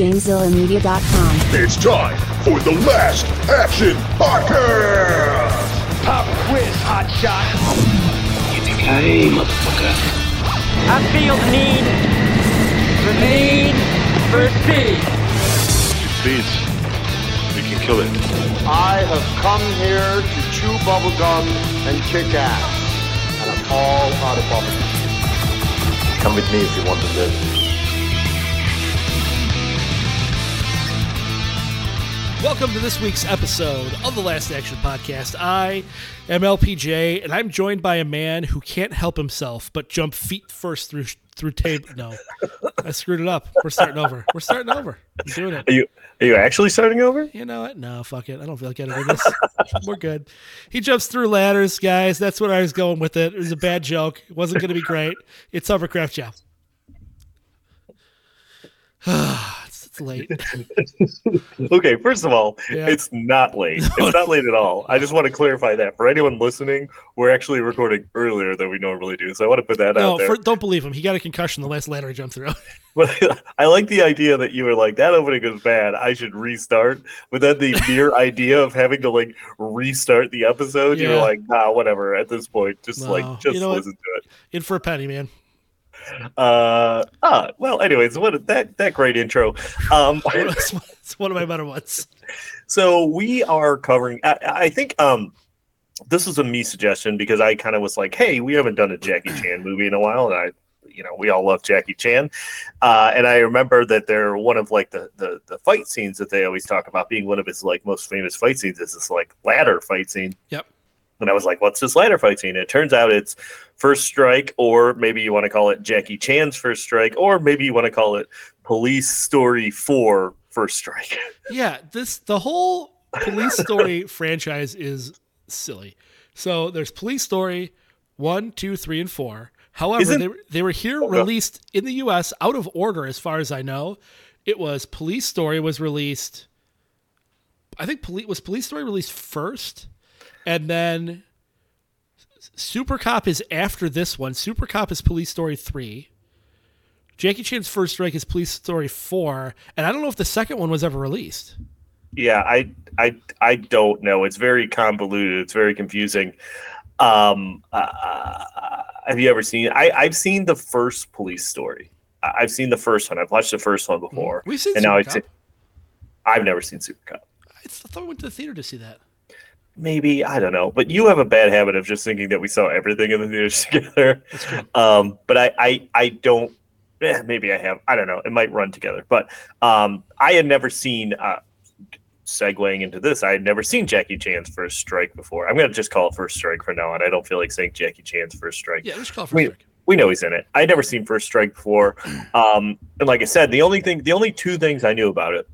GamezillaMedia.com. It's time for the Last Action Podcast! Pop quiz, hot shot. Hey, motherfucker. I feel the need, the need for speed. Speeds. We can kill it. I have come here to chew bubblegum and kick ass. And I'm all out of bubblegum. Come with me if you want to live. Welcome to this week's episode of the Last Action Podcast. I am LPJ, and I'm joined by a man who can't help himself but jump feet first through through tape. No, I screwed it up. We're starting over. We're starting over. I'm doing it. Are you are you actually starting over? You know what? No, fuck it. I don't feel like editing this. We're good. He jumps through ladders, guys. That's what I was going with it. It was a bad joke. It wasn't going to be great. It's Hovercraft Joe. it's, late. Okay, first of all, Yeah. it's not late. It's not late at all. I just want to clarify that for anyone listening. We're actually recording earlier than we normally do, so I want to put that No, out there. for, don't believe him. He got a concussion the last ladder I jumped through. But I like the idea that you were like that opening was bad. I should restart. But then the mere idea of having to like restart the episode, you were like, nah, whatever. At this point, just No, like just you know what? listen to it. In for a penny, man. Uh, ah, well, anyways, what that that great intro. Um, it's, one of my better ones. so we are covering. I, I think um, this was a me suggestion because I kind of was like, hey, we haven't done a Jackie Chan movie in a while, and I. You know, we all love Jackie Chan, uh, and I remember that they're one of like the, the the fight scenes that they always talk about being one of his like most famous fight scenes is this like ladder fight scene. Yep. And I was like, what's this ladder fight scene? It turns out it's First Strike, or maybe you want to call it Jackie Chan's First Strike, or maybe you want to call it Police Story 4 First Strike. Yeah, this the whole police story franchise is silly. So there's police story one, two, three, and four. However, Isn't- they, were- they were here released in the U.S. out of order, as far as I know. It was Police Story was released. I think police was Police Story released first, and then Super Cop is after this one. Super Cop is Police Story three. Jackie Chan's First Strike is Police Story four, and I don't know if the second one was ever released. Yeah, I, I, I don't know. It's very convoluted. It's very confusing. Um, uh, have you ever seen? I, I've seen the first Police Story. I've seen the first one. I've watched the first one before, We've seen and now Super I've, Cop. seen, I've never seen Super Cop. I thought we went to the theater to see that. Maybe I don't know, but you have a bad habit of just thinking that we saw everything in the theaters together. Um, but I, I, I don't. Eh, maybe I have. I don't know. It might run together, but um, I had never seen. Uh, segueing into this, I had never seen Jackie Chan's First Strike before. I'm gonna just call it First Strike for now on. I don't feel like saying Jackie Chan's First Strike. Yeah, let's call it First Wait. Strike. We know he's in it. I'd never seen First Strike before, um, and like I said, the only thing, the only two things I knew about it,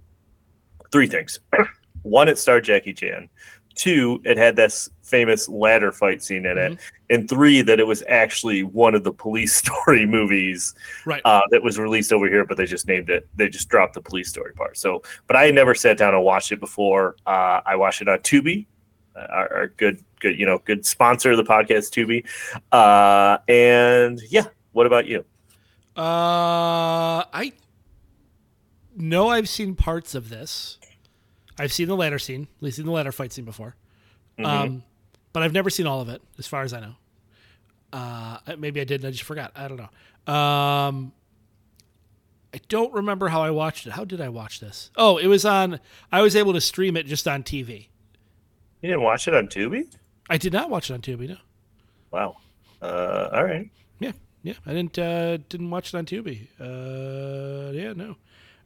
three things. One, it starred Jackie Chan. Two, it had this famous ladder fight scene in it. And three, that it was actually one of the police story movies Right. uh, that was released over here, but they just named it. They just dropped the police story part. So, but I had never sat down and watched it before. Uh, I watched it on Tubi, uh, our, our good, good, you know, good sponsor of the podcast, Tubi. Uh, and yeah, what about you? Uh, I know I've seen parts of this. I've seen the ladder scene. I've seen the ladder fight scene before. Um, but I've never seen all of it, as far as I know. Uh, maybe I did and I just forgot. I don't know. Um, I don't remember how I watched it. How did I watch this? Oh, it was on. I was able to stream it just on TV. You didn't watch it on Tubi? I did not watch it on Tubi. No. Wow. Uh, all right. Yeah, yeah. I didn't uh, didn't watch it on Tubi. Uh, yeah, no.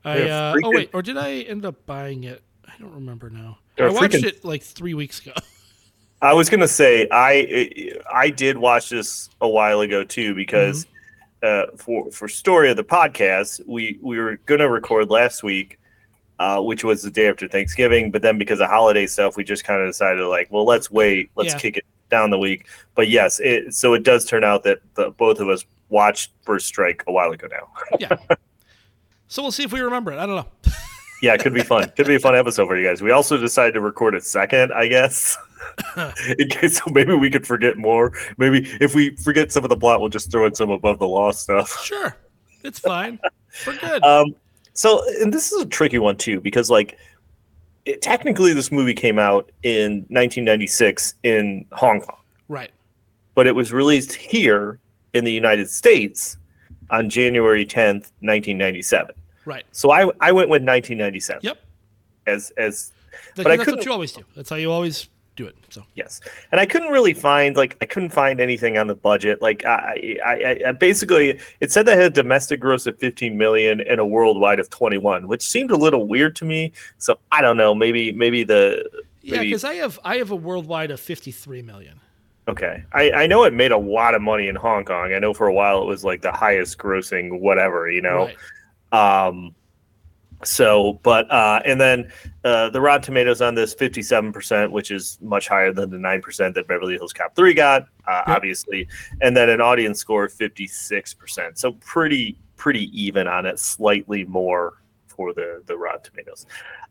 I uh, oh wait, or did I end up buying it? I don't remember now. They're I watched freaking- it like three weeks ago. I was gonna say I I did watch this a while ago too because uh, for for story of the podcast we we were gonna record last week, uh, which was the day after Thanksgiving, but then because of holiday stuff, we just kind of decided like, well, let's wait, let's Yeah. kick it down the week. But yes, it, so it does turn out that the, both of us watched First Strike a while ago now. yeah. So we'll see if we remember it. I don't know. Yeah, it could be fun. could be a fun episode for you guys. We also decided to record a second, I guess. in case so maybe we could forget more. Maybe if we forget some of the plot, we'll just throw in some above the law stuff. Sure, it's fine. We're good. Um, So, and this is a tricky one too, because like it, technically this movie came out in 1996 in Hong Kong, Right. but it was released here in the United States on January 10th, 1997. Right. So I I went with 1997 Yep. as as That- But I that's couldn't- what you always do. That's how you always do it. So Yes, and I couldn't really find like I couldn't find anything on the budget. Like I, I, I- basically it said they had a domestic gross of 15 million and a worldwide of 21, which seemed a little weird to me. So I don't know. Maybe maybe the yeah, because I have I have a worldwide of fifty three million. okay. I I know it made a lot of money in Hong Kong. I know for a while it was like the highest grossing whatever. You know. Right. Um, so, but uh, and then uh, the Rotten Tomatoes on this fifty seven percent, which is much higher than the nine percent that Beverly Hills Cop three got, uh, Yep. obviously, and then an audience score of fifty six percent. So pretty pretty even on it, slightly more for the the Rotten Tomatoes.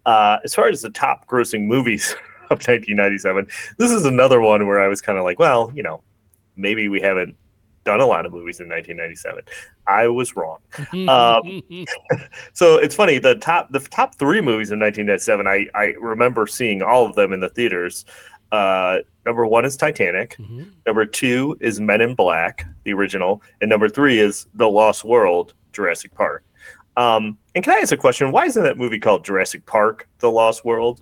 Uh, as far as the top grossing movies of nineteen ninety seven, this is another one where I was kind of like, well, you know, maybe we haven't done a lot of movies in 1997. I was wrong. Um, So it's funny the top the top three movies in 1997. I I remember seeing all of them in the theaters. Uh, number one is Titanic. Mhm. Number two is Men in Black, the original, and number three is The Lost World, Jurassic Park. Um, and can I ask a question? Why isn't that movie called Jurassic Park: The Lost World?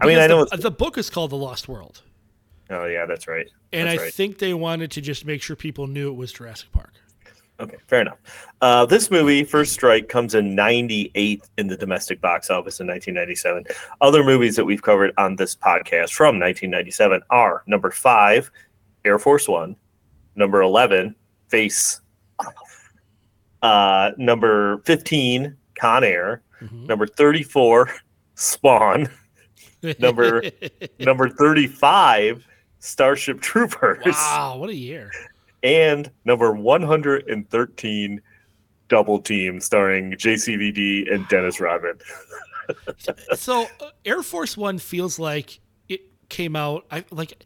I mean, I know the, the book is called The Lost World, Oh yeah, that's right. and That's I right. think they wanted to just make sure people knew it was Jurassic Park. Okay, fair enough. Uh, this movie, First Strike, comes in 98th in the domestic box office in 1997. Other movies that we've covered on this podcast from 1997 are number five, Air Force One, number 11, Face Off, uh, number 15, Con Air, Mhm. number 34, Spawn, Number- number 35, Starship Troopers, wow, what a year! and number 113 double team starring jcvd and dennis rodman so uh, Air Force One feels like it came out. I like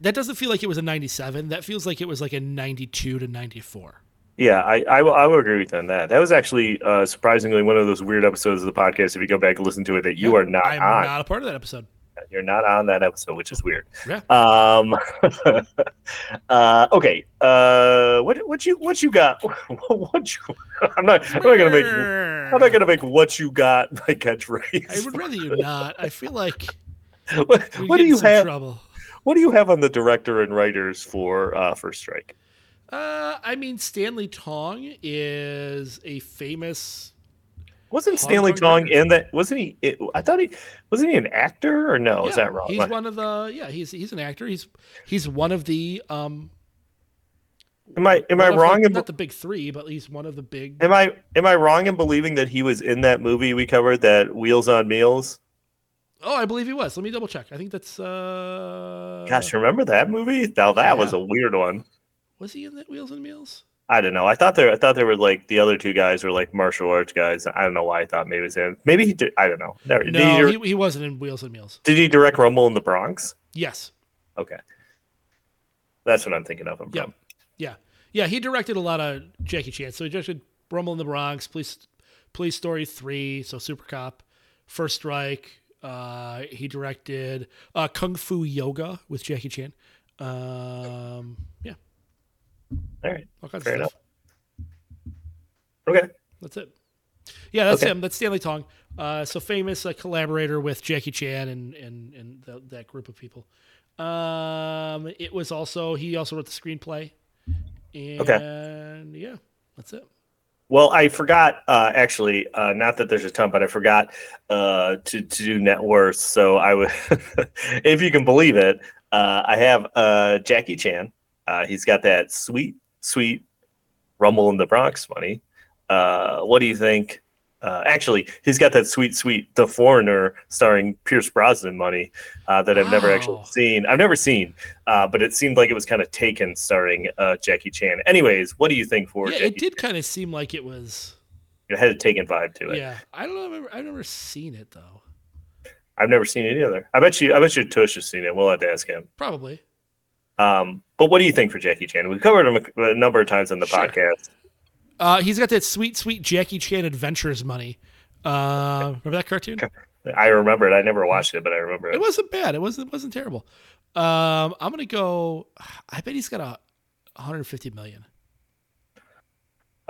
that doesn't feel like it was a '97. That feels like it was like a '92 to '94. yeah I, I will i will agree with you on that that was actually uh, surprisingly one of those weird episodes of the podcast if you go back and listen to it that you are not I'm on not a part of that episode. You're not on that episode which is weird Yeah. um uh okay uh what what you what you got what you i'm not i'm not gonna make i'm not gonna make what you got my catchphrase I would rather you not. I feel like what, what do you have trouble. What do you have on the director and writers for uh, First Strike? Uh, I mean, Stanley Tong is a famous. Wasn't Stanley Tong in that? Wasn't he? It, I thought he wasn't he an actor or no? Oh, is that wrong? He's one of the. Yeah, he's he's an actor. He's he's one of the. Um, am I am I wrong? The, in, not the big three, but he's one of the big. am I am I wrong in believing that he was in that movie we covered that Wheels on Meals? Oh, I believe he was. Let me double check. I think that's. uh Gosh, remember that movie? Now that was a weird one. was he in that Wheels on Meals? I don't know. I thought there. I thought there were like the other two guys were like martial arts guys. I don't know why I thought maybe it was him. Maybe he did. I don't know. Never, No, he, he, he wasn't in Wheels and Meals. did he direct Rumble in the Bronx? Yes. Okay, that's what I'm thinking of him Yeah. from. Yeah. Yeah. He directed a lot of Jackie Chan. So he directed Rumble in the Bronx, Police Police Story 3, so Super Cop, First Strike. Uh, he directed uh, Kung Fu Yoga with Jackie Chan. Um, yeah. All right. All kinds Fair of stuff. Okay. That's it. Yeah, that's Okay. him. That's Stanley Tong. Uh, so famous uh, collaborator with Jackie Chan and and and th- that group of people. Um, it was also he also wrote the screenplay. And yeah, that's it. Well, I forgot uh, actually. Uh, not that there's a ton, but I forgot uh, to to do net worth. So I would, if you can believe it, uh, I have uh, Jackie Chan. Uh, he's got that sweet, sweet Rumble in the Bronx money. Uh, what do you think? Uh, actually, he's got that sweet, sweet The Foreigner starring Pierce Brosnan money uh, that I've never actually seen. I've never seen, uh, but it seemed like it was kind of taken starring uh, Jackie Chan. Anyways, what do you think for yeah, Jackie it did kind of seem like it was. It had a taken vibe to it. Yeah, I don't know. I've never, I've never seen it though. I've never seen it either. I bet you. I bet you Tush has seen it. We'll have to ask him. Probably. Um, but what do you think for Jackie Chan? We've covered him a, a number of times on the Sure. podcast. Uh, he's got that sweet, sweet Jackie Chan Adventures money. Uh, remember that cartoon? I remember it. I never watched it, but I remember It it. wasn't bad. It wasn't it wasn't terrible. Um, I'm gonna go. I bet he's got a 150 million.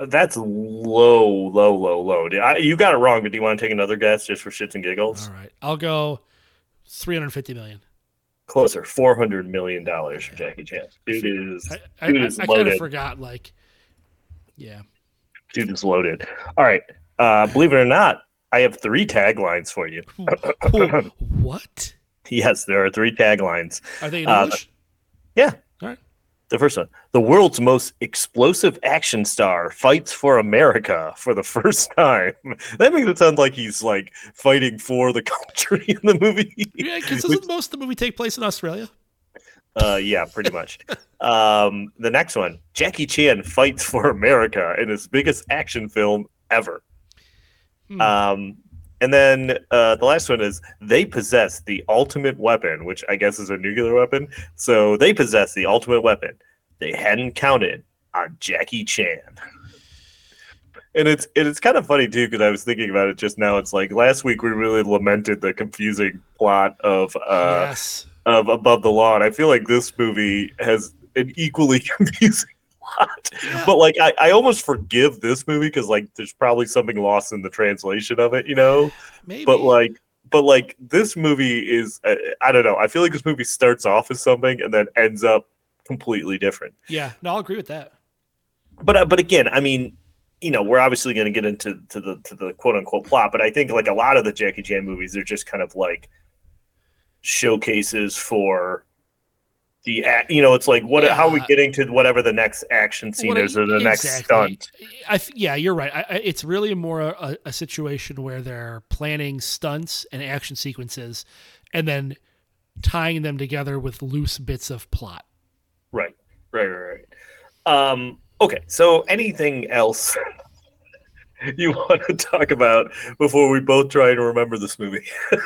That's low, low, low, low. I, you got it wrong, but do you want to take another guess just for shits and giggles? All right, I'll go 350 million. Closer, four hundred million dollars for Jackie Chan. Dude is I, I, dude I, is I kind of forgot. Like, yeah. Dude is loaded. All right. Uh, believe it or not, I have three taglines for you. What Yes, there are three taglines. are they in Uh, English? Yeah. The first one The world's most explosive action star fights for America for the first time. That makes it sound like he's like fighting for the country in the movie. Yeah, because doesn't most of the movie take place in Australia? Uh, yeah, pretty much. um, the next one Jackie Chan fights for America in his biggest action film ever. Hmm. Um, and then uh, the last one is they possess the ultimate weapon, which I guess is a nuclear weapon. So they possess the ultimate weapon. They hadn't counted on Jackie Chan. And it's and it's kind of funny too because I was thinking about it just now. It's like last week we really lamented the confusing plot of uh, yes. of Above the Law, and I feel like this movie has an equally confusing plot. But like, I, I almost forgive this movie because like there's probably something lost in the translation of it, you know. Maybe. But like, but like this movie is, uh, I don't know. I feel like this movie starts off as something and then ends up completely different. yeah. No, I'll agree with that. But uh, but again, I mean. You know, we're obviously going to get into to the to the quote unquote plot, but I think like a lot of the Jackie Chan movies, they're just kind of like showcases for the. You know, it's like what? How are we getting to whatever the next action scene What- is or the next exactly. stunt? I yeah, you're right. I, I, it's really more a, a situation where they're planning stunts and action sequences, and then tying them together with loose bits of plot. Right, right, right, right. Um, okay, so anything else you want to talk about before we both try to remember this movie?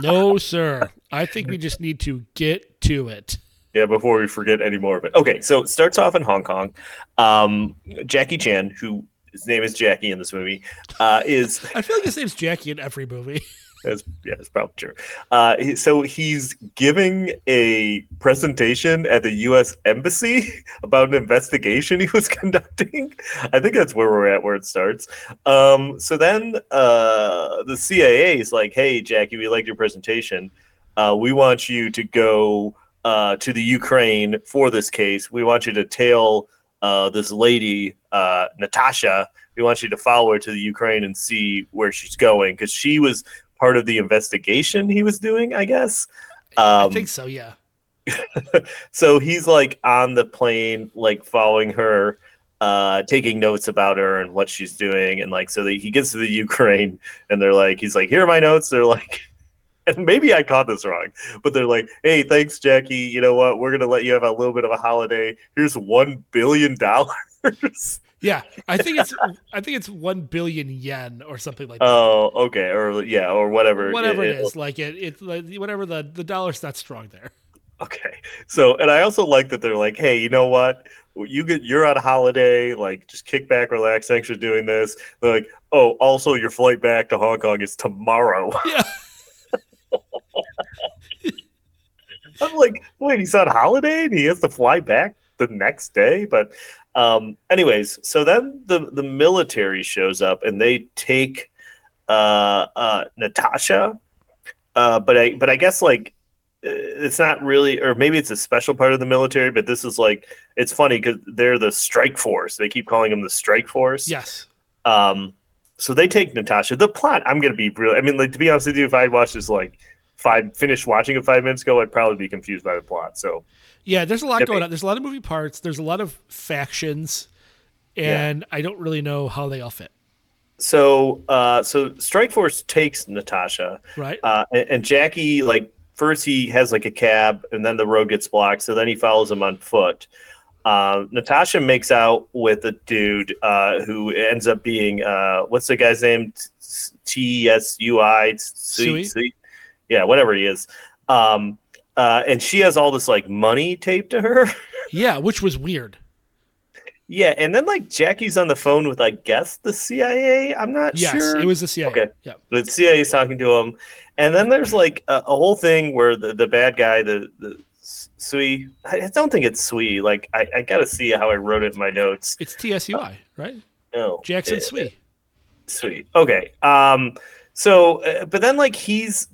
No, sir. I think we just need to get to it. Yeah, before we forget any more of it. Okay, so it starts off in Hong Kong. Um, Jackie Chan, who his name is Jackie in this movie, uh, is I feel like his name's Jackie in every movie. That's yeah, that's probably true. Uh, so he's giving a presentation at the U.S. Embassy about an investigation he was conducting. I think that's where we're at, where it starts. Um, so then uh, the CIA is like, "Hey, Jackie, we liked your presentation. Uh, we want you to go uh, to the Ukraine for this case. We want you to tail uh, this lady, uh, Natasha. We want you to follow her to the Ukraine and see where she's going because she was." Part of the investigation he was doing, I guess. I Um, think so. Yeah. so he's like on the plane, like following her, uh, taking notes about her and what she's doing, and like so that he gets to the Ukraine, and they're like, he's like, here are my notes. They're like. And maybe I caught this wrong, but they're like, "Hey, thanks, Jackie. You know what? We're gonna let you have a little bit of a holiday. Here's one billion dollars." Yeah. I think it's I think it's one billion yen or something like that. oh, okay, or yeah, or whatever. whatever it it- is. Like it, it's like, whatever the the dollar's not strong there. Okay. So, and I also like that they're like, hey, you know what? You get you're on holiday, like just kick back, relax. Thanks for doing this. They're like, oh, also your flight back to Hong Kong is tomorrow. Yeah. I'm like, wait, he's on holiday and he has to fly back the next day. But, um, anyways, so then the the military shows up and they take uh, uh, Natasha, uh, but I but I guess like uh, it's not really, or maybe it's a special part of the military. But this is like it's funny because they're the strike force. They keep calling them the strike force. Yes. Um, so they take Natasha. The plot, I'm gonna be real. I mean, like to be honest with you, if I watched this like five, finished watching it five minutes ago, I'd probably be confused by the plot. So Yeah, there's a lot going on. There's a lot of moving parts. There's a lot of factions, and I don't really know how they all fit. so uh, so Strike Force takes Natasha, Right? uh, and, and Jackie like first he has like a cab, and then the road gets blocked, so then he follows him on foot. Uh, Natasha makes out with a dude uh, who ends up being uh, what's the guy's name? T S U I. Sui? Yeah, whatever he is. Um, uh, and she has all this like money taped to her. yeah, which was weird. Yeah, and then like Jackie's on the phone with I guess the CIA. I'm not sure Yes, it was the CIA. Okay. Yeah. the CIA is talking to him, and then there's like a, a whole thing where the, the bad guy, the the Sui, I don't think it's Sui. Like I, I gotta see how I wrote it in my notes. It's TSUI, right? No, Jackson it- Sweet. Sweet. Okay. Um. So, uh, but then like he's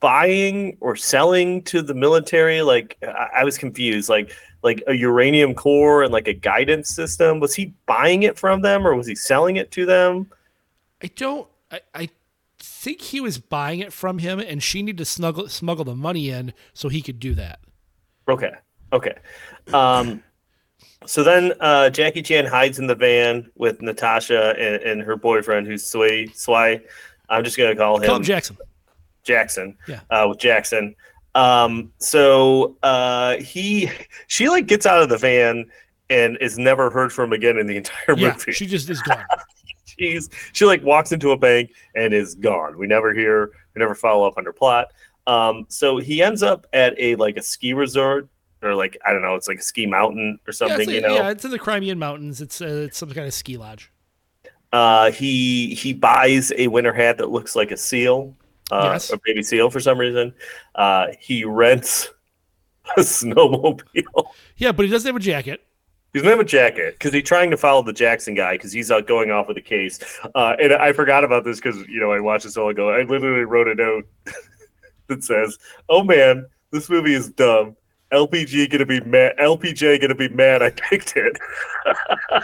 buying or selling to the military. Like I, I was confused. Like like a uranium core and like a guidance system. Was he buying it from them or was he selling it to them? I don't. I, I think he was buying it from him, and she needed to snuggle, smuggle the money in so he could do that. Okay. Okay. Um. So then uh, Jackie Chan hides in the van with Natasha and, and her boyfriend, who's Sway. Sway. I'm just gonna call him Call him Jackson. Jackson. Yeah. Uh, with Jackson. Um, so uh, he she like gets out of the van and is never heard from again in the entire Yeah, movie. she just is gone. She's she like walks into a bank and is gone. We never hear, we never follow up on her plot. Um, so he ends up at a like a ski resort or like I don't know, it's like a ski mountain or yeah, something, you know. yeah, it's in the Crimean Mountains. It's uh, it's some kind of ski lodge. Uh, he he buys a winter hat that looks like a seal, uh, Yes. a baby seal for some reason. Uh, he rents a snowmobile. Yeah, but he doesn't have a jacket. He doesn't have a jacket because he's trying to follow the Jackson guy because he's out going off with a case. Uh, and I forgot about this because you know I watched this all ago. I literally wrote a note that says, "Oh man, this movie is dumb. LPG gonna be mad. LPJ gonna be mad. I picked it."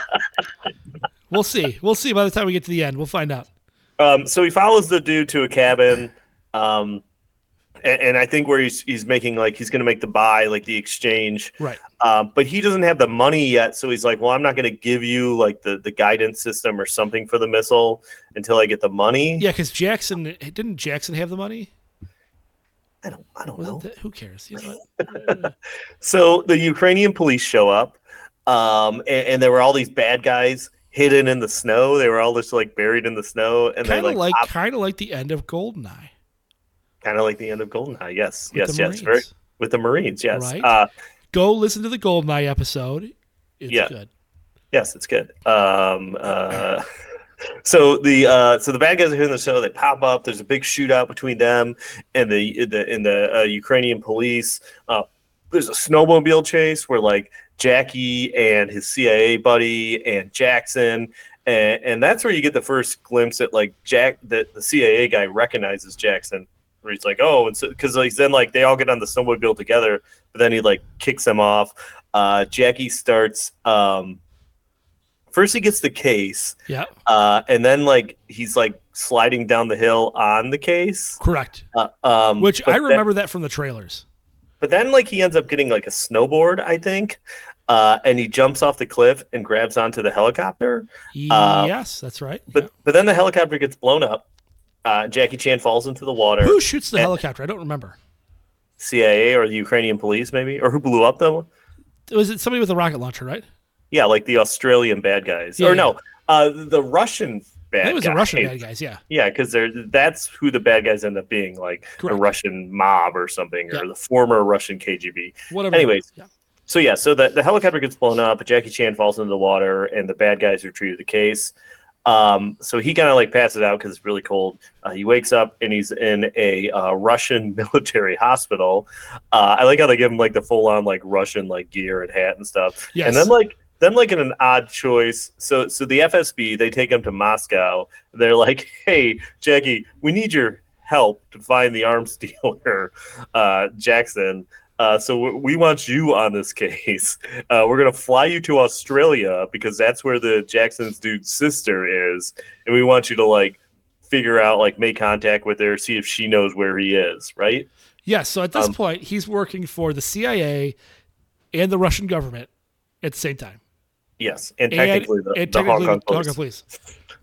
We'll see. We'll see by the time we get to the end. We'll find out. Um, so he follows the dude to a cabin, um, and, and I think where he's he's making like he's going to make the buy, like the exchange, Right. um, but he doesn't have the money yet. So he's like, "Well, I'm not going to give you like the the guidance system or something for the missile until I get the money." Yeah, because Jackson didn't Jackson have the money? I don't, I don't know. the, who cares? You know? So the Ukrainian police show up, um, and, and there were all these bad guys hidden in the snow. They were all just like buried in the snow, and they kind of like, like kind of like the end of Goldeneye. kind of like the end of Goldeneye. Yes, with yes, yes. Very, with the Marines. Yes. Right. Uh, Go listen to the Goldeneye episode. It's Yeah. good. Yes, it's good. Um, uh, so the uh, so the bad guys are here in the show. They pop up. There's a big shootout between them and the the and the uh, Ukrainian police. Uh, there's a snowmobile chase where like Jackie and his CIA buddy and Jackson. And, and that's where you get the first glimpse at like Jack that the CIA guy recognizes Jackson where he's like oh and so because like then like they all get on the snowmobile together but then he like kicks them off uh Jackie starts um first he gets the case Yeah, uh and then like he's like sliding down the hill on the case correct. uh, um Which I remember that from the trailers. But then like he ends up getting like a snowboard i think uh and he jumps off the cliff and grabs onto the helicopter Uh, yes, that's right. but Yeah. but then the helicopter gets blown up uh jackie chan falls into the water Who shoots the helicopter? I don't remember. cia or the ukrainian police maybe or who blew up them Was it somebody with a rocket launcher? Right? yeah like the australian bad guys Yeah, or yeah. no uh the russian bad it was guy. the Russian bad guys. Yeah. Yeah, because they're that's who the bad guys end up being, like a Russian mob or something, or Yeah. the former Russian KGB. Whatever. Anyways. Yeah. So yeah, so the, the helicopter gets blown up, Jackie Chan falls into the water, and the bad guys retrieve the case. Um, so he kind of like passes out because it's really cold. Uh, he wakes up and he's in a uh, Russian military hospital. Uh, I like how they give him like the full on like Russian like gear and hat and stuff. Yes. And then like then like in an odd choice, so so the FSB they take him to Moscow. They're like, hey Jackie, we need your help to find the arms dealer, uh, Jackson. Uh, so w- we want you on this case. Uh, we're gonna fly you to Australia because that's where the Jackson's dude's sister is, and we want you to like figure out like make contact with her, see if she knows where he is. Right? Yes. So at this Um, point, he's working for the CIA and the Russian government at the same time. Yes, and And, technically the, and the Hong Kong the Hong police.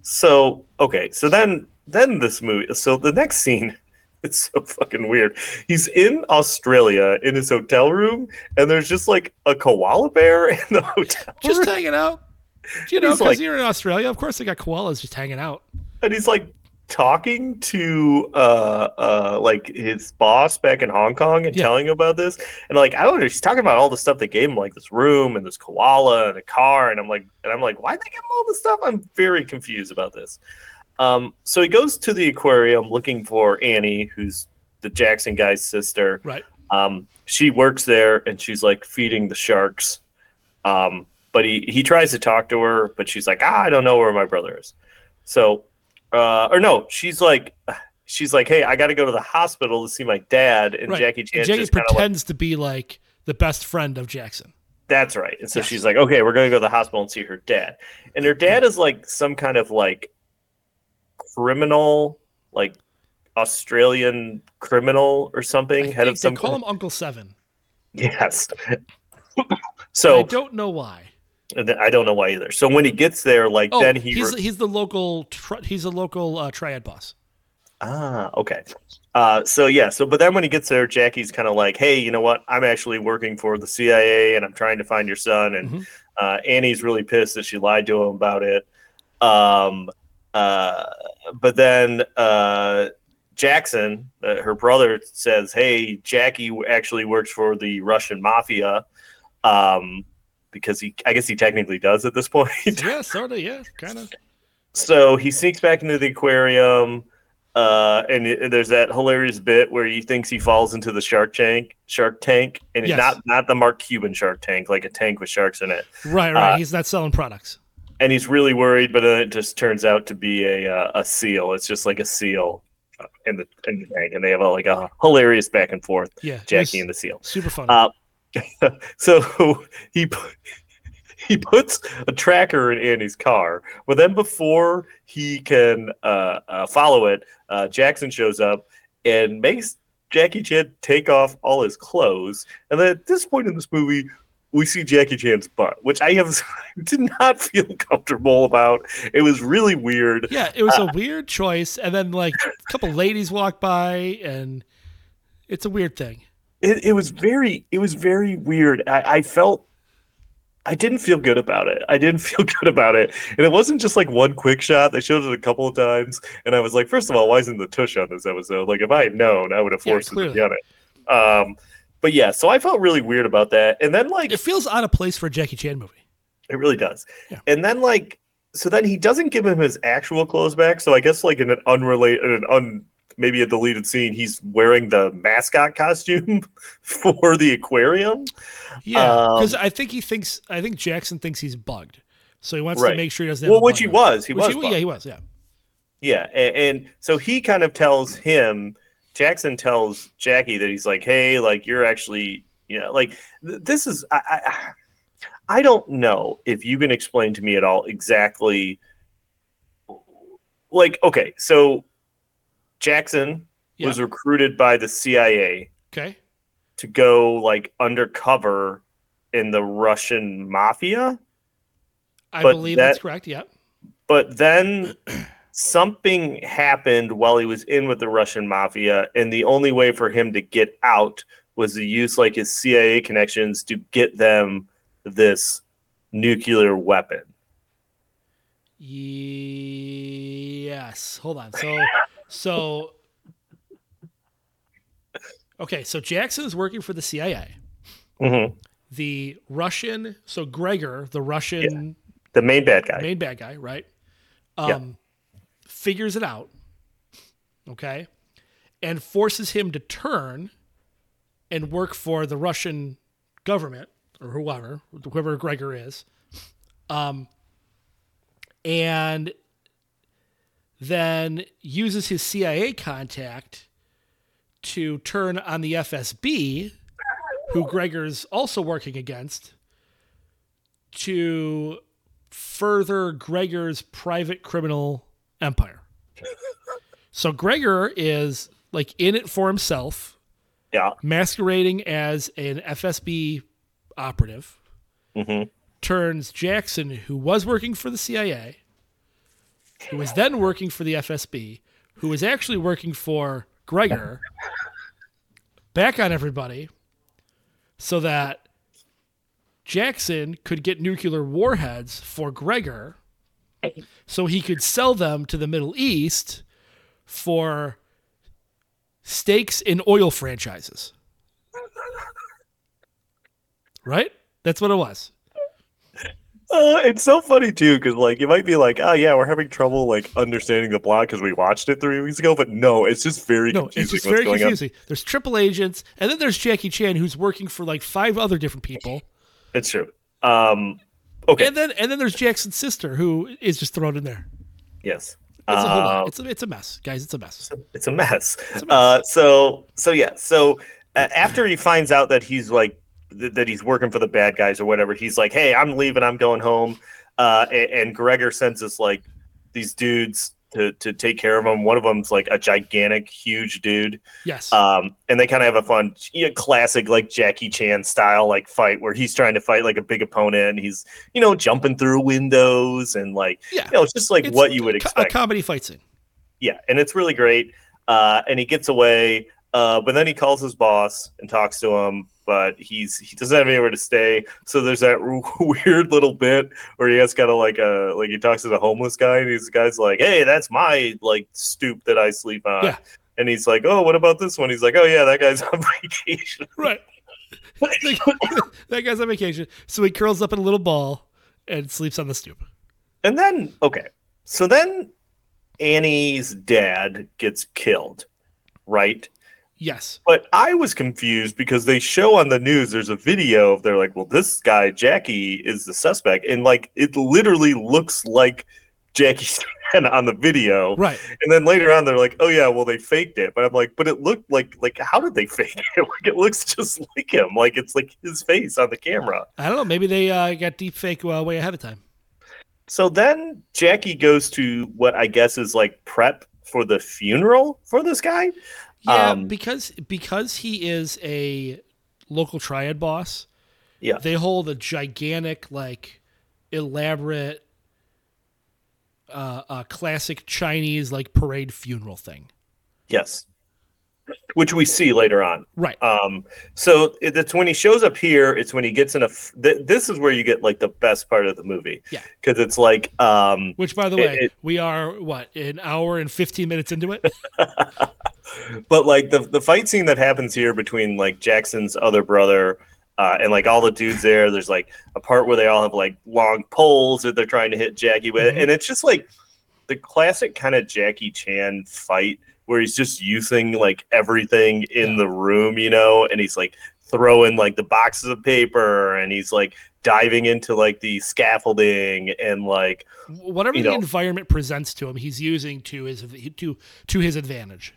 So okay, so then then this movie. So the next scene, it's so fucking weird. He's in Australia in his hotel room, and there's just like a koala bear in the hotel Just room, hanging out. You know, because like- you're in Australia. Of course, they got koalas just hanging out. and he's like talking to uh uh like his boss back in Hong Kong and Yeah. telling him about this. And like I don't know he's talking about all the stuff they gave him like this room and this koala and a car. And I'm like and I'm like why they give him all this stuff? I'm very confused about this. Um so he goes to the aquarium looking for Annie who's the Jackson guy's sister. Right. um she works there and she's like feeding the sharks. Um but he he tries to talk to her but she's like ah, I don't know where my brother is. So uh, or no, she's like, she's like, hey, I got to go to the hospital to see my dad, and Right. Jackie And Chan Jackie just kind like, pretends to be like the best friend of Jackson. that's right. And so Yes. she's like, okay, we're gonna go to the hospital and see her dad, and her dad is like some kind of like criminal, like Australian criminal or something, I head of some they call him Uncle Seven. yes. So I don't know why. I don't know why either. So when he gets there, like Oh, then he he's re- he's the local tri- he's a local uh, triad boss. Ah, okay. Uh, so yeah, so but then when he gets there, Jackie's kind of like, "Hey, you know what? I'm actually working for the CIA, and I'm trying to find your son." And Mhm. uh, Annie's really pissed that she lied to him about it. Um, uh, but then uh, Jackson, uh, her brother, says, "Hey, Jackie actually works for the Russian mafia." Um, because he, I guess he technically does at this point. yeah, sort of. Yeah, kind of. So he sneaks back into the aquarium, uh, and it, there's that hilarious bit where he thinks he falls into the shark tank, shark tank, and Yes. it's not not the Mark Cuban shark tank, like a tank with sharks in it. Right, right. Uh, he's not selling products. And he's really worried, but then it just turns out to be a uh, a seal. It's just like a seal uh, in the in the tank, and they have a, like a hilarious back and forth, Yeah, Jackie and the seal. super fun. Uh, so he he puts a tracker in Annie's car, but then before he can uh, uh, follow it, uh, Jackson shows up and makes Jackie Chan take off all his clothes. And then at this point in this movie, we see Jackie Chan's butt, which I have did not feel comfortable about. It was really weird. yeah, it was a weird choice, and then like a couple ladies walk by, and it's a weird thing. It, it was very it was very weird. I, I felt i didn't feel good about it. I didn't feel good about it. And it wasn't just like one quick shot. They showed it a couple of times. And i was like first of all why isn't the tush on this episode? Like if i had known i would have Yeah, forced it to be on it. Um but yeah so i felt really weird about that. And then like It feels out of place for a Jackie Chan movie. it really does. Yeah. And then like so then he doesn't give him his actual clothes back. So I guess like in an unrelated an un maybe a deleted scene, he's wearing the mascot costume for the aquarium. Yeah, Um, because I think he thinks I think Jackson thinks he's bugged, so he wants Right. to make sure he doesn't. Well, which he was. He Which was. yeah, he was. Yeah, Yeah, and, and so he kind of tells him, Jackson tells Jackie that he's like, hey, like you're actually, you know, like th- this is, I, I, I don't know if you can explain to me at all exactly, like, okay, so Jackson Yeah. was recruited by the CIA okay. to go like undercover in the Russian mafia. I But believe that- that's correct. Yeah, but then something happened while he was in with the Russian mafia, and the only way for him to get out was to use like his CIA connections to get them this nuclear weapon. yes. Hold on. So, so okay. So Jackson is working for the CIA. hmm The Russian, so Gregor, the Russian The main bad guy. main bad guy, right? Um, Yeah. figures it out, okay, and forces him to turn and work for the Russian government or whoever, whoever Gregor is, um, and then uses his CIA contact to turn on the FSB, who Gregor's also working against, to further Gregor's private criminal empire. so Gregor is like in it for himself, Yeah. masquerading as an FSB operative, hmm turns Jackson, who was working for the CIA, who was then working for the FSB, who was actually working for Gregor, back on everybody so that Jackson could get nuclear warheads for Gregor so he could sell them to the Middle East for stakes in oil franchises. Right? That's what it was. Uh, it's so funny too because like you might be like, oh yeah, we're having trouble like understanding the plot because we watched it three weeks ago, but no, it's just very No, confusing. it's just very confusing. There's triple agents, and then there's Jackie Chan who's working for like five other different people. It's true. Um, okay. And then and then there's Jackson's sister who is just thrown in there. yes. It's a. Um, It's a, it's a mess, guys. It's a mess. it's a mess. a mess. Uh, so so yeah. So uh, after he finds out that he's like th- that he's working for the bad guys or whatever, he's like, "Hey, I'm leaving. I'm going home." Uh, and, and Gregor sends us like these dudes to to take care of him. One of them's like a gigantic, huge dude. Yes. Um, and they kind of have a fun, you know, classic like Jackie Chan style like fight where he's trying to fight like a big opponent. And he's you know jumping through windows and like yeah. you know it's just like It's what you would expect. A comedy fight scene. Yeah, and it's really great. Uh, and he gets away, uh, but then he calls his boss and talks to him, but he's he doesn't have anywhere to stay. So there's that weird little bit where he has kind of like a like he talks to the homeless guy, and he's the guy's like, "Hey, that's my like stoop that I sleep on." Yeah. And he's like, "Oh, what about this one?" He's like, "Oh yeah, that guy's on vacation." Right. that guy's on vacation, so he curls up in a little ball and sleeps on the stoop. And then okay, so then Annie's dad gets killed, right? Yes. But I was confused because they show on the news there's a video of they're like, well, this guy Jackie is the suspect, and like it literally looks like Jackie Chan on the video. Right. And then later on they're like, oh yeah, well they faked it. But I'm like, but it looked like like how did they fake it? Like it looks just like him. Like it's like his face on the camera. I don't know. Maybe they uh, got deep fake uh, way ahead of time. So then Jackie goes to what I guess is like prep for the funeral for this guy. Yeah, Um, because because he is a local triad boss. Yeah. They hold a gigantic, like, elaborate, uh, uh, classic Chinese like parade funeral thing. Yes. Which we see later on. Right. Um, so it- it's when he shows up here, it's when he gets in a. f- Th- this is where you get like the best part of the movie. Yeah. Because it's like, um, Which, by the it- way, it- we are what an hour and fifteen minutes into it. but like the the fight scene that happens here between like Jackson's other brother. Uh, and like all the dudes there, there's like a part where they all have like long poles that they're trying to hit Jackie with, Mhm. and it's just like the classic kind of Jackie Chan fight where he's just using like everything in the room, you know, and he's like throwing like the boxes of paper and he's like diving into like the scaffolding and like Whatever the know. environment presents to him, he's using to his to to his advantage.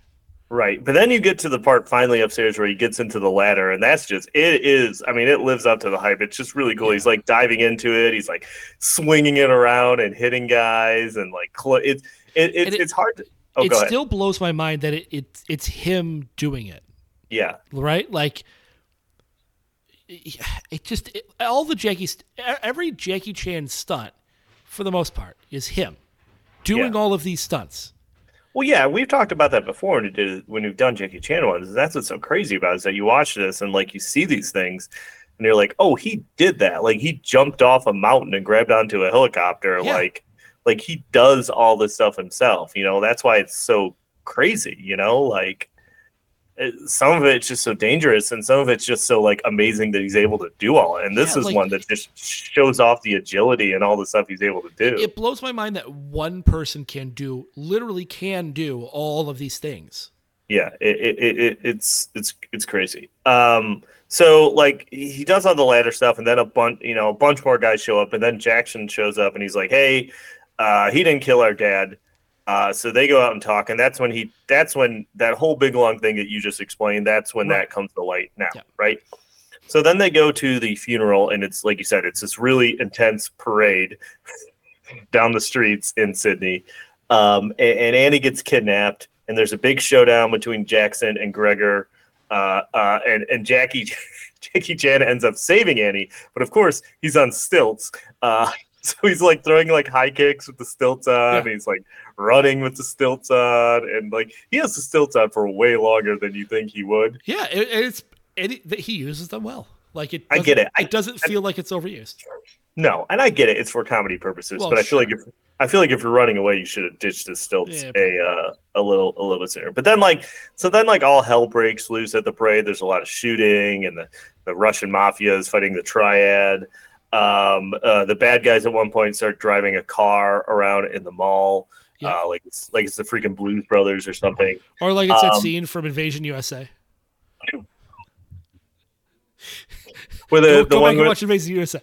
Right. But then you get to the part finally upstairs where he gets into the ladder and that's just it is I mean it lives up to the hype. It's just really cool. He's like diving into it. He's like swinging it around and hitting guys and like cl- it's it, it's And it- it's hard to Oh, it still blows my mind that it, it it's him doing it. yeah. right? Like, it just it, all the Jackie every Jackie Chan stunt, for the most part, is him doing Yeah. all of these stunts. Well, yeah, we've talked about that before when we did when we've done Jackie Chan ones. That's what's so crazy about it, is that you watch this and like you see these things, and you're like, oh, he did that. Like he jumped off a mountain and grabbed onto a helicopter. Yeah. Like, like he does all this stuff himself. You know, that's why it's so crazy. You know, like it, some of it's just so dangerous, and some of it's just so like amazing that he's able to do all it. And this Yeah, is like- one that just shows off the agility and all the stuff he's able to do. It blows my mind that one person can do literally can do all of these things. yeah it, it, it, it it's it's it's crazy um so like he he does all the ladder stuff and then a bunch you know a bunch more guys show up and then jackson shows up and he's like hey uh he didn't kill our dad uh so they go out and talk and that's when he that's when that whole big long thing that you just explained that's when Right. that comes to light now Yeah. right so then they go to the funeral and it's like you said it's this really intense parade down the streets in sydney um, and, and Annie gets kidnapped, and there's a big showdown between Jackson and Gregor, uh, uh, and and Jackie Jackie Chan ends up saving Annie, but of course he's on stilts, uh, so he's like throwing like high kicks with the stilts on, Yeah. and he's like running with the stilts on, and like he has the stilts on for way longer than you think he would. Yeah, it, it's it, he uses them well. Like it. I get it. I- it doesn't feel like it's overused. No, and I get it; it's for comedy purposes. Well, but I feel like if I feel like if you're running away, you should have ditched the stilts Yeah, a uh, a little a little bit sooner. But then like so then like all hell breaks loose at the parade. There's a lot of shooting, and the the Russian mafia is fighting the triad. Um, uh, the bad guys at one point start driving a car around in the mall, Yeah. uh, like it's like it's the freaking Blues Brothers or something. Or like it's that Um, scene from Invasion USA. Where Go, the, the go back one and watch Invasion USA.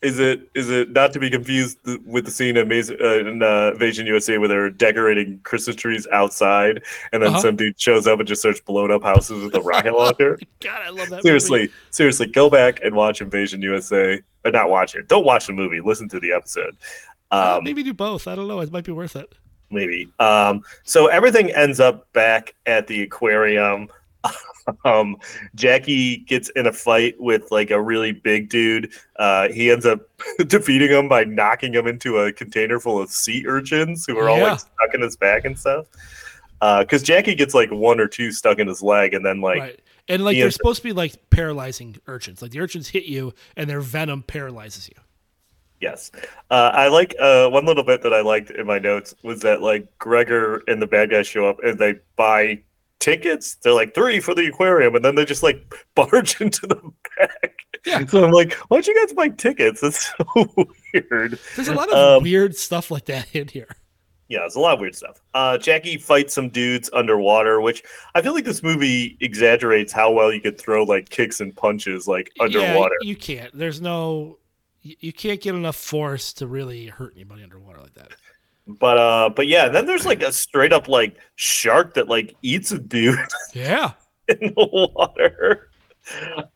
Is it is it not to be confused with the scene in, uh, uh, Invasion USA where they're decorating Christmas trees outside, and then Uh-huh. some dude shows up and just starts blowing up houses with a rocket launcher? God, I love that. seriously, movie. seriously, go back and watch Invasion USA, or not watch it. Don't watch the movie. Listen to the episode. Uh, Um, maybe do both. I don't know. It might be worth it. maybe. Um, so everything ends up back at the aquarium. um, Jackie gets in a fight with like a really big dude. Uh, he ends up defeating him by knocking him into a container full of sea urchins who are all Yeah. like stuck in his back and stuff. Because Jackie gets like one or two stuck in his leg, and then like right. And like they're supposed to be like paralyzing urchins. Like the urchins hit you and their venom paralyzes you. Yes. Uh, I like uh, one little bit that I liked in my notes was that like Gregor and the bad guys show up and they buy tickets. They're like three for the aquarium, and then they just like barge into the back. Yeah. So I'm like, why'd you guys buy tickets? That's so weird. There's a lot of Um, weird stuff like that in here. Yeah, it's a lot of weird stuff. Uh, Jackie fights some dudes underwater, which I feel like this movie exaggerates how well you could throw like kicks and punches like underwater. Yeah, you can't. There's no. You can't get enough force to really hurt anybody underwater like that. But uh, but yeah, then there's like a straight up like shark that like eats a dude. Yeah. in the water.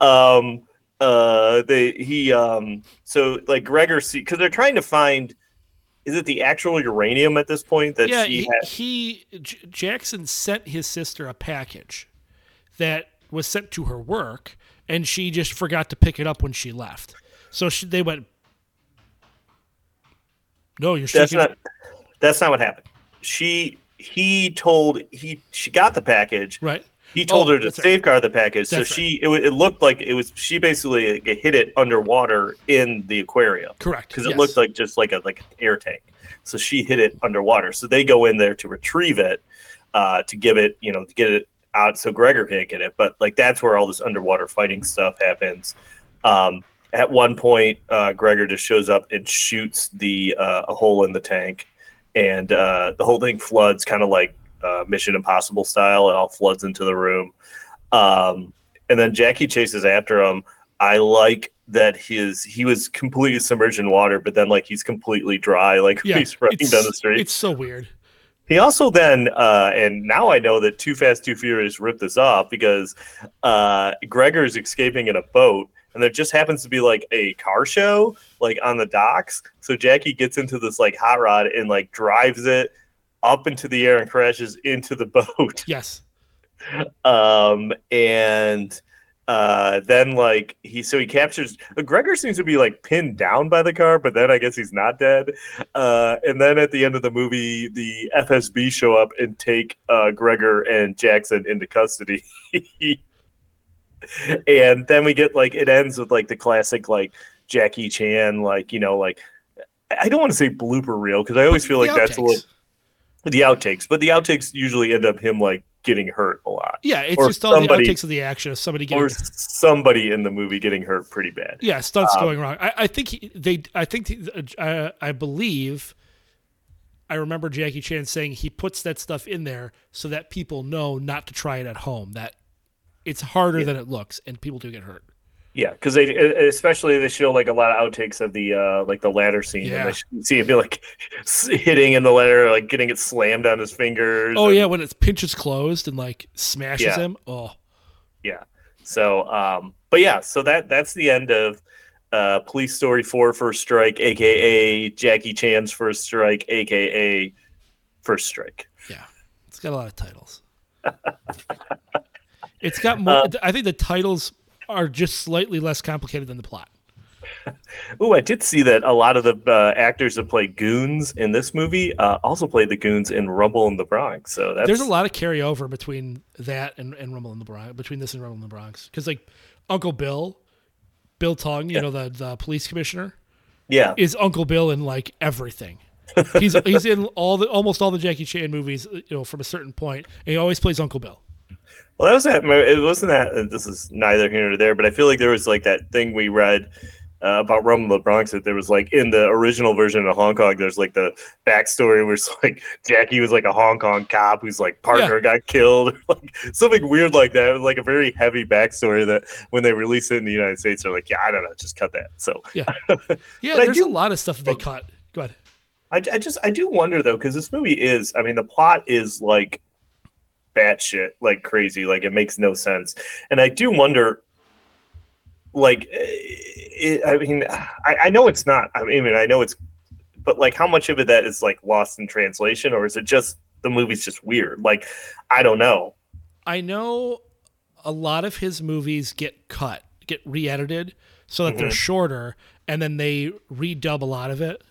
Um, uh, they he um, so like Gregor see because they're trying to find is it the actual uranium at this point that yeah. she He, he J- Jackson sent his sister a package that was sent to her work, and she just forgot to pick it up when she left. So she, they went. No, you're That's sticking. not that's not what happened. She he told he she got the package. right. He told Oh, her to that's right. safeguard the package, so That's right. she it, it looked like it was she basically hit it underwater in the aquarium. Correct. because it yes. looked like just like a like an air tank. So she hit it underwater. So they go in there to retrieve it, uh, to give it, you know, to get it out so Gregor can't get it. But like that's where all this underwater fighting stuff happens. Um, at one point, uh, Gregor just shows up and shoots the uh, a hole in the tank, and uh, the whole thing floods, kind of like uh, Mission Impossible style. It all floods into the room, um, and then Jackie chases after him. I like that his he was completely submerged in water, but then like he's completely dry, like Yeah, he's running down the street. It's so weird. He also then, uh, and now I know that Too Fast, Too Furious ripped this off because uh, Gregor's escaping in a boat, and there just happens to be like a car show like on the docks. So Jackie gets into this like hot rod and like drives it up into the air and crashes into the boat. Yes. Um, and uh, then like he so he captures Gregor seems to be like pinned down by the car, but then I guess he's not dead. Uh, and then at the end of the movie, the FSB show up and take uh, Gregor and Jackson into custody. and then we get like it ends with like the classic like Jackie Chan like you know like I don't want to say blooper reel because I always feel like that's a little the outtakes, but the outtakes usually end up him like getting hurt a lot Yeah, it's or just all somebody- the outtakes of the action of somebody getting or somebody in the movie getting hurt pretty bad. Yeah, stunts Um, going wrong. I, I think he, they. I think the- uh, I believe. I remember Jackie Chan saying he puts that stuff in there so that people know not to try it at home. That it's harder than it looks, and people do get hurt. Yeah, because they especially they show like a lot of outtakes of the uh like the ladder scene. Yeah. And they see it be like hitting in the ladder, like getting it slammed on his fingers. Oh and- yeah, when it pinches closed and like smashes Yeah. him. Oh, yeah. So, um, but yeah, so that that's the end of uh, Police Story Four First Strike, aka Jackie Chan's First Strike, aka First Strike. yeah, it's got a lot of titles. it's got more. I think the titles are just slightly less complicated than the plot. Oh, I did see that a lot of the uh, actors that play goons in this movie uh, also played the goons in Rumble in the Bronx. So that's There's a lot of carryover between that and, and Rumble in the Bronx, between this and Rumble in the Bronx. Because like Uncle Bill, Bill Tung, you know the the police commissioner, Yeah. is Uncle Bill in like everything. He's he's in all the almost all the Jackie Chan movies, you know, from a certain point, and he always plays Uncle Bill. Well, that was that. It wasn't that. This is neither here nor there, but I feel like there was like that thing we read uh, about Rumble in the Bronx that there was like in the original version of Hong Kong. There's like the backstory where it's like Jackie was like a Hong Kong cop whose like partner got killed, or like something weird like that. It was like a very heavy backstory that when they release it in the United States, they're like, yeah, I don't know, just cut that. So Yeah, yeah. There's do- a lot of stuff that they cut. Go ahead. I, I just I do wonder though because this movie is I mean the plot is like batshit like crazy like it makes no sense. And I do wonder like eh, it, I mean I, I know it's not I mean I know it's but like how much of it that is like lost in translation or is it just the movie's just weird? Like I don't know. I know a lot of his movies get cut, get re-edited, so that they're mm-hmm. shorter, and then they redub a lot of it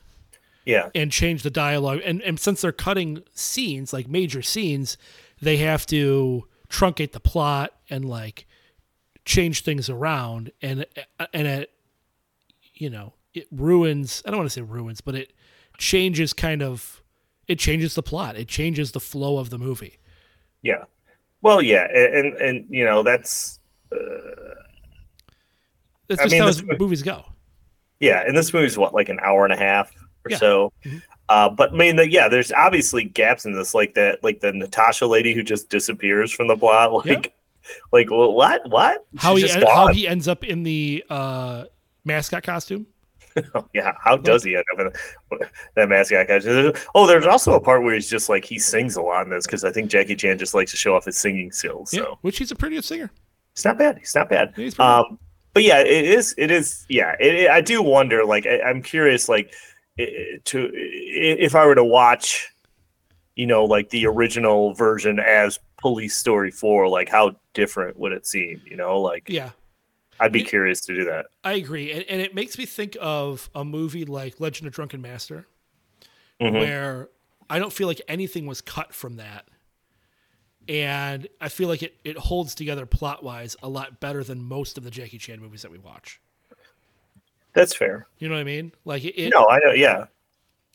yeah. and change the dialogue. And and since they're cutting scenes, like major scenes, they have to truncate the plot and like change things around, and uh, and it, you know, it ruins. I don't want to say ruins, but it changes kind of. It changes the plot. It changes the flow of the movie. yeah well yeah and and, and you know that's uh, That's I just mean, how movies go. Yeah, and this movie's what, like an hour and a half or Yeah. so. Uh, but I mean, the, yeah, there's obviously gaps in this, like that, like the Natasha lady who just disappears from the plot. Like, like, well, what, what? How She's he just how he ends up in the uh, mascot costume. yeah, how does he end up in that mascot costume? Oh, there's also a part where he's just like he sings a lot in this because I think Jackie Chan just likes to show off his singing skills. Yeah, So which he's a pretty good singer. It's not bad. It's not bad. Yeah, he's Um, but yeah, it is. It is. Yeah, it, it- I do wonder. Like, I, I'm curious. Like, to if I were to watch, you know, like the original version as Police Story Four, like how different would it seem? You know, like Yeah, I'd be It- curious to do that. I agree, and, and it makes me think of a movie like Legend of Drunken Master, Mhm. where I don't feel like anything was cut from that, and I feel like it it holds together plot wise a lot better than most of the Jackie Chan movies that we watch. That's fair. You know what I mean? Like it, it, No, I know. Yeah,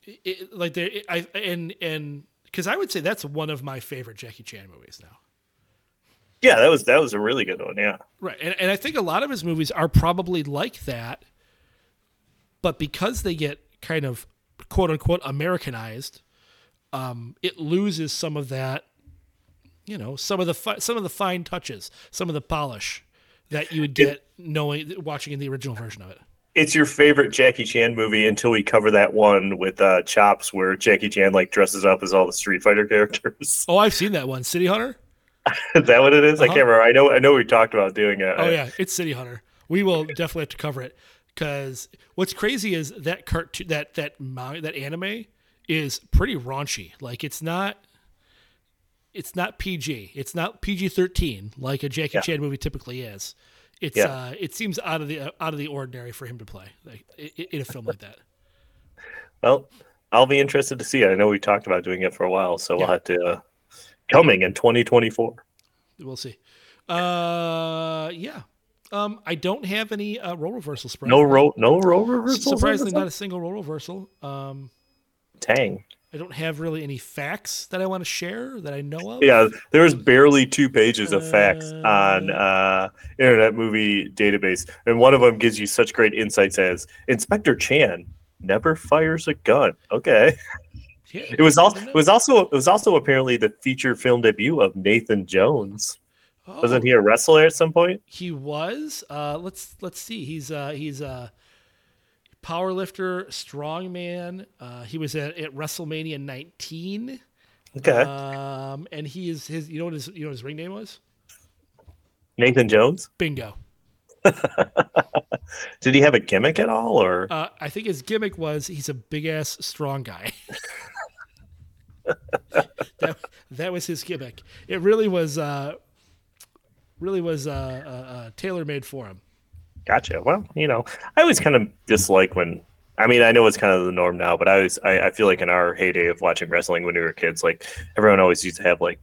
it like there, it, I and and because I would say that's one of my favorite Jackie Chan movies now. yeah. That was that was a really good one. Yeah. Right. And, and I think a lot of his movies are probably like that, but because they get kind of quote unquote Americanized, um, it loses some of that, you know, some of the fi- some of the fine touches, some of the polish that you would get knowing watching in the original version of it. It's your favorite Jackie Chan movie until we cover that one with uh, Chops, where Jackie Chan like dresses up as all the Street Fighter characters. Oh, I've seen that one, City Hunter. Is that what it is? I Uh-huh. can't remember. I know. I know we talked about doing it. Oh yeah, it's City Hunter. We will definitely have to cover it because what's crazy is that cartoon, that that that anime is pretty raunchy. Like it's not, it's not PG. It's not PG thirteen like a Jackie Yeah. Chan movie typically is. It's Yeah. uh, it seems out of the out of the ordinary for him to play like in a film like that. Well, I'll be interested to see it. I know we talked about doing it for a while, so we'll have to uh, coming in 2024. We'll see. Uh, yeah. Um, I don't have any uh, role reversal. No role, no role reversals. in Surprisingly, not a single role reversal. Um, one? I don't have really any facts that I want to share that I know of. Yeah, there's barely two pages of facts on uh, Internet Movie Database, and one of them gives you such great insights as Inspector Chan never fires a gun. Okay. Yeah, It was also it was also it was also apparently the feature film debut of Nathan Jones. know. Wasn't Oh, he a wrestler at some point? He was. Uh, let's let's see. He's uh, he's a power lifter, strongman. Uh, he was at, at WrestleMania 19. Okay. Um, and he is his. You know what his you know what his ring name was? Nathan Jones. Bingo. Did he have a gimmick at all, or Uh, I think his gimmick was he's a big ass strong guy. that, that was his gimmick. It really was. Uh, really was uh, uh, uh, tailor made for him. Gotcha. Well, you know, I always kind of dislike when. I mean, I know it's kind of the norm now, but I always, I, I feel like in our heyday of watching wrestling when we were kids, like everyone always used to have like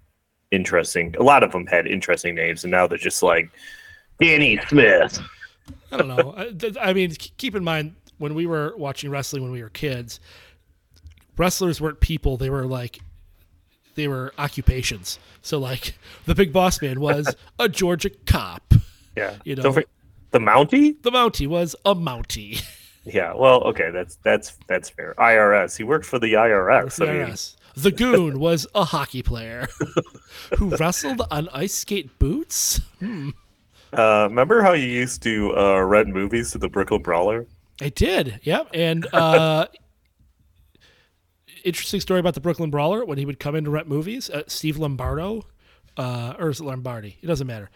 interesting. A lot of them had interesting names, and now they're just like Danny Smith. I don't know. I, I mean, keep in mind when we were watching wrestling when we were kids, wrestlers weren't people; they were like they were occupations. So like the Big Boss Man was a Georgia cop. Yeah. You know- Don't forget- the Mountie? The Mountie was a Mountie. Yeah. Well, okay, that's that's that's fair. IRS. He worked for the IRS. I mean, The Goon was a hockey player who wrestled on ice skate boots. uh, remember how you used to uh, rent movies to the Brooklyn Brawler? I did. Yep. And uh interesting story about the Brooklyn Brawler when he would come in to rent movies. Uh, Steve Lombardo, uh, or is it Lombardi? It doesn't matter.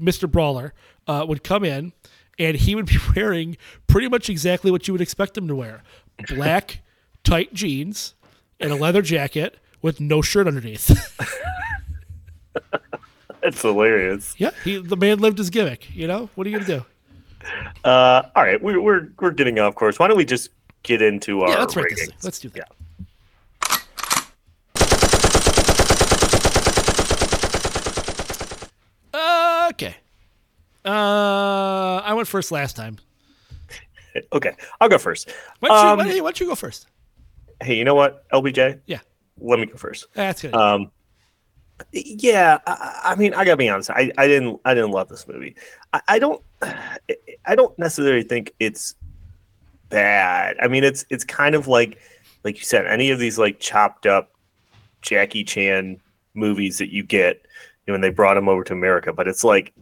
Mr. Brawler uh, would come in, and he would be wearing pretty much exactly what you would expect him to wear: black tight jeans and a leather jacket with no shirt underneath. It's hilarious. yeah, he, the man lived his gimmick. You know what are you gonna do? Uh, all right, we, we're we're getting off course. Why don't we just get into our Yeah, let's ratings? Let's do that. Yeah. Uh, okay. Uh, I went first last time. Okay, I'll go first. Why don't, you, Um, why, hey, why don't you go first? Hey, you know what, LBJ? Yeah, Let me go first. that's good. Um, yeah, I, I mean, I gotta be honest. I, I didn't I didn't love this movie. I, I don't I don't necessarily think it's bad. I mean, it's it's kind of like like you said, any of these like chopped up Jackie Chan movies that you get you know, when they brought him over to America. But it's like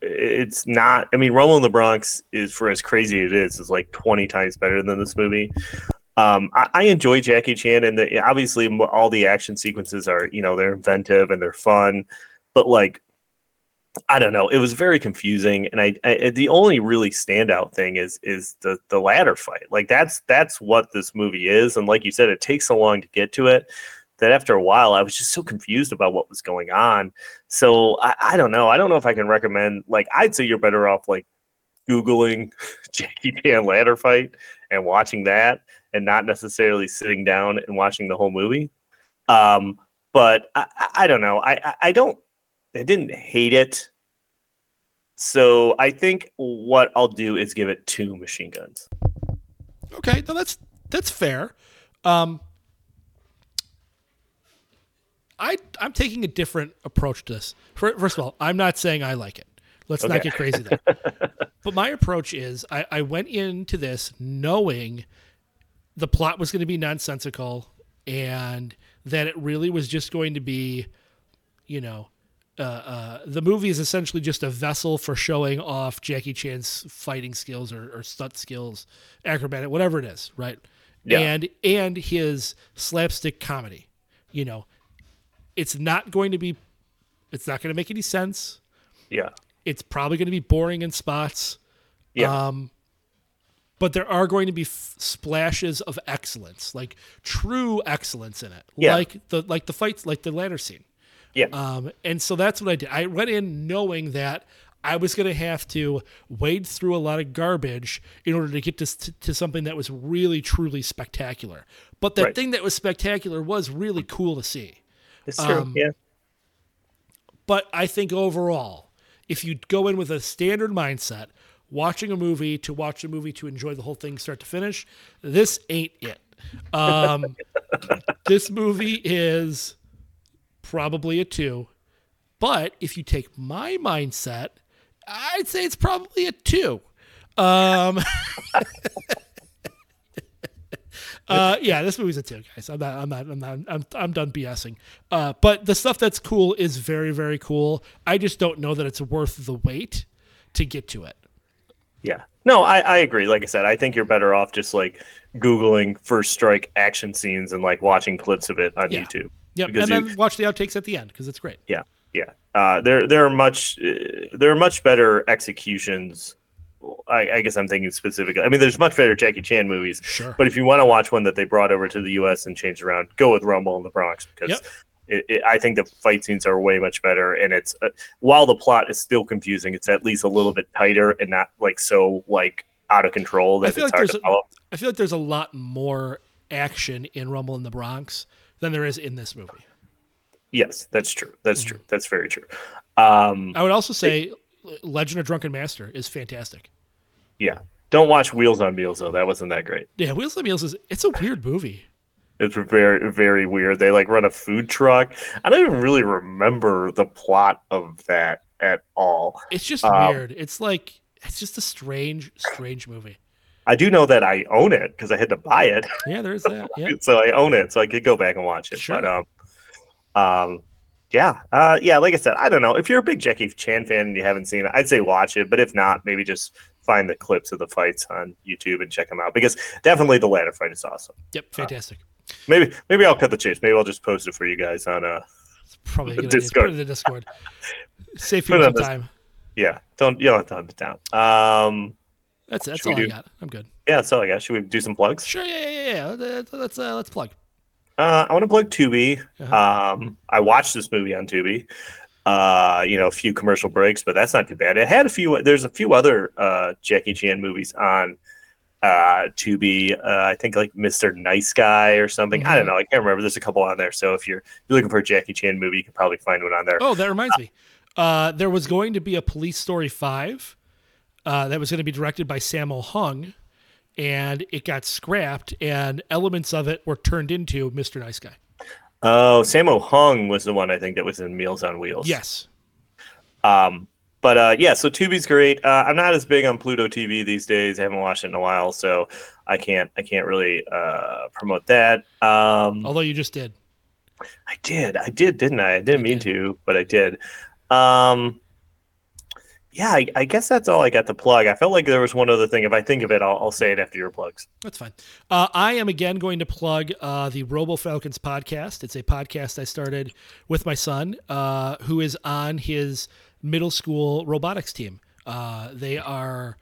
it's not. I mean, Rumble in the Bronx is for as crazy as it is is like twenty times better than this movie. Um, I, I enjoy Jackie Chan, and the, obviously all the action sequences are, you know, they're inventive and they're fun, but like, I don't know, it was very confusing, and I, I the only really standout thing is is the the ladder fight. Like that's that's what this movie is, and like you said, it takes so long to get to it that after a while I was just so confused about what was going on. So I, I don't know. I don't know if I can recommend. Like I'd say you're better off like googling Jackie Chan ladder fight and watching that and not necessarily sitting down and watching the whole movie. Um, but I, I- don't know. I, I, I don't. I didn't hate it. So I think what I'll do is give it two machine guns. okay, no, that's that's fair. Um, I I'm taking a different approach to this. First of all, I'm not saying I like it. Let's not get crazy there. but my approach is I, I went into this knowing the plot was going to be nonsensical and that it really was just going to be, you know, uh, uh, the movie is essentially just a vessel for showing off Jackie Chan's fighting skills or, or stunt skills, acrobatic, whatever it is, right? Yeah. And and his slapstick comedy, you know, it's not going to be, it's not going to make any sense. Yeah. It's probably going to be boring in spots. Yeah. Um, but there are going to be f- splashes of excellence, like true excellence in it, Yeah. like the like the fights, like the ladder scene. yeah. Um, and so that's what I did. I went in knowing that I was going to have to wade through a lot of garbage in order to get to, to, to something that was really, truly spectacular. But that Right. thing that was spectacular was really cool to see. It's true. um, yeah. But I think overall, if you go in with a standard mindset, watching a movie to watch a movie to enjoy the whole thing start to finish, this ain't it. Um, this movie is probably a two. But if you take my mindset, I'd say it's probably a two. Um, uh, yeah, this movie's a two, guys. I'm not, I'm not, I'm not, I'm, I'm done BSing. Uh, but the stuff that's cool is very, very cool. I just don't know that it's worth the wait to get to it. Yeah. No, I, I agree. Like I said, I think you're better off just like Googling first strike action scenes and like watching clips of it on Yeah. YouTube. Yep, and you- then watch the outtakes at the end because it's great. Yeah, yeah. Uh, there, there are much, uh, there are much better executions. I, I guess I'm thinking specifically. I mean, there's much better Jackie Chan movies. Sure. But if you want to watch one that they brought over to the U.S. and changed around, go with Rumble in the Bronx because Yep. it, it, I think the fight scenes are way much better. And it's uh, while the plot is still confusing, it's at least a little bit tighter and not like so like out of control that I feel it's like hard there's to follow. I feel like there's a lot more action in Rumble in the Bronx than there is in this movie. Yes, that's true. That's Mm-hmm. true. That's very true. Um, I would also say Legend of Drunken Master is fantastic. Yeah, Don't watch Wheels on Meals though. That wasn't that great. Yeah, Wheels on Meals is it's a weird movie. It's very very weird. They like run a food truck. I don't even really remember the plot of that at all. It's just Um, weird. It's like it's just a strange, strange movie. I do know that I own it because I had to buy it. Yeah, there's that. Yeah. so I own it, so I could go back and watch it. Sure. But um, um, yeah, uh, yeah. Like I said, I don't know if you're a big Jackie Chan fan and you haven't seen it, I'd say watch it. But if not, maybe just find the clips of the fights on YouTube and check them out because definitely the ladder fight is awesome. Yep, fantastic. Maybe maybe I'll cut the chase. Maybe I'll just post it for you guys on uh Probably a The. Discord. Put it in the Discord. Save people some time. yeah. Don't you don't have to hunt it down. Um, That's that's all I got. I'm good. yeah, that's all I got. Should we do some plugs? Sure. Yeah, yeah, yeah. let's, uh, let's plug. Uh, I want to plug Tubi. Uh-huh. Um, I watched this movie on Tubi. Uh, you know, a few commercial breaks, but that's not too bad. It had a few. There's a few other uh, Jackie Chan movies on uh, Tubi. Uh, I think like Mr. Nice Guy or something. I don't Mm-hmm. know. I can't remember. There's a couple on there. So if you're, you're looking for a Jackie Chan movie, you can probably find one on there. Oh, that reminds me. Uh, there was going to be a Police Story five uh, that was going to be directed by Sammo Hung, and it got scrapped, and elements of it were turned into Mr. Nice Guy. Oh, Sammo Hung was the one I think that was in Meals on Wheels. Yes. Um, but uh, yeah, so Tubi's great. Uh, I'm not as big on Pluto TV these days. I haven't watched it in a while, so I can't I can't really uh, promote that. Um, Although you just did. I did, I did, didn't I? I didn't mean to, but I did. Um, yeah, I, I guess that's all I got to plug. I felt like there was one other thing. If I think of it, I'll, I'll say it after your plugs. That's fine. Uh, I am again going to plug uh, the Robo Falcons podcast. It's a podcast I started with my son, uh, who is on his middle school robotics team. Uh, they are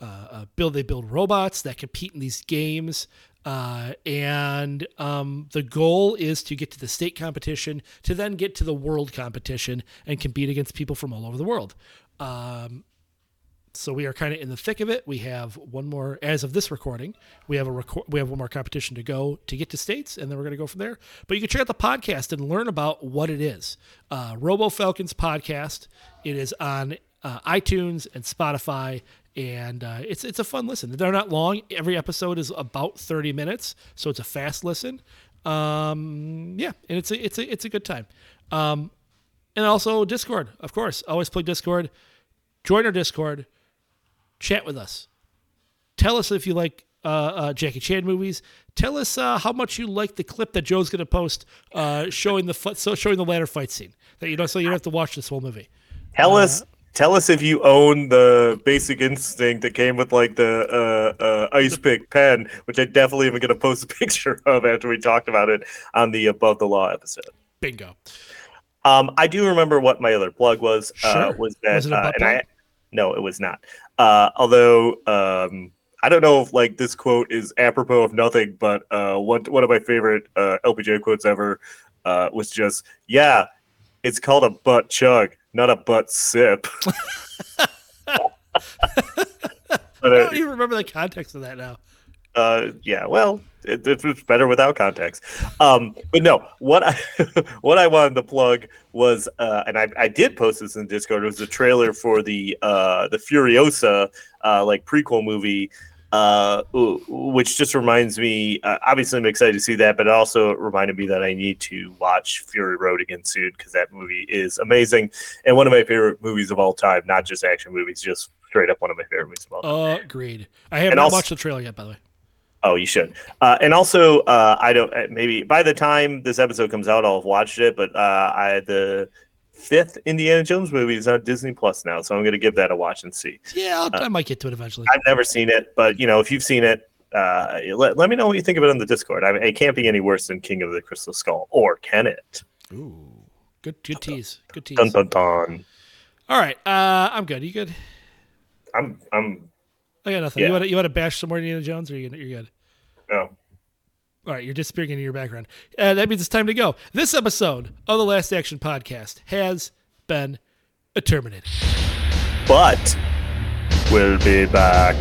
uh, uh, build they build robots that compete in these games. And um, the goal is to get to the state competition, to then get to the world competition and compete against people from all over the world. Um, so we are kind of in the thick of it. We have one more, as of this recording, we have a record, we have one more competition to go to get to states, and then we're going to go from there. But you can check out the podcast and learn about what it is. Uh, Robo Falcons podcast. It is on uh, iTunes and Spotify, and uh, it's it's a fun listen. They're not long. Every episode is about thirty minutes, so it's a fast listen. Um, yeah, and it's a it's a it's a good time. Um, and also Discord, of course. Always play Discord. Join our Discord chat with us. Tell us if you like uh, uh, Jackie Chan movies. Tell us uh, how much you like the clip that Joe's going to post uh, showing the fu- so showing the ladder fight scene. That you know, so you don't have to watch this whole movie. Tell us, tell us if you own the Basic Instinct that came with like the uh, uh, ice pick pen, which I definitely am going to post a picture of after we talked about it on the Above the Law episode. Bingo. Um, I do remember what my other plug was. Uh, was that Was it uh, and I? No, it was not. Uh, although um, I don't know if like this quote is apropos of nothing, but uh, one one of my favorite uh, LPJ quotes ever uh, was just, "Yeah, it's called a butt chug, not a butt sip." but I uh, don't even remember the context of that now. Uh, yeah, well, it, it was better without context. Um, but no, what I what I wanted to plug was, uh, and I, I did post this in Discord. It was the trailer for the uh, the Furiosa uh, like prequel movie. Uh, which just reminds me. Uh, obviously, I'm excited to see that, but it also reminded me that I need to watch Fury Road again soon because that movie is amazing and one of my favorite movies of all time. Not just action movies, just straight up one of my favorite movies of all time. Agreed. I haven't watched the trailer yet, by the way. Oh, you should. Uh, and also, uh, I don't. uh, Maybe by the time this episode comes out, I'll have watched it. But uh, I the fifth Indiana Jones movie is on Disney Plus now, so I'm going to give that a watch and see. Yeah, I'll, I might get to it eventually. I've never seen it, but you know, if you've seen it, uh, let, let me know what you think of it on the Discord. I mean, it can't be any worse than King of the Crystal Skull, or can it? Ooh, good, good tease. Good tease. Dun dun dun. All right, uh, I'm good. Are You good? I'm I'm I got nothing. Yeah. You want to you want to bash some more Indiana Jones, or you you're good? no. All right, you're disappearing into your background. Uh, that means it's time to go. This episode of the Last Action Podcast has been a terminated. But we'll be back.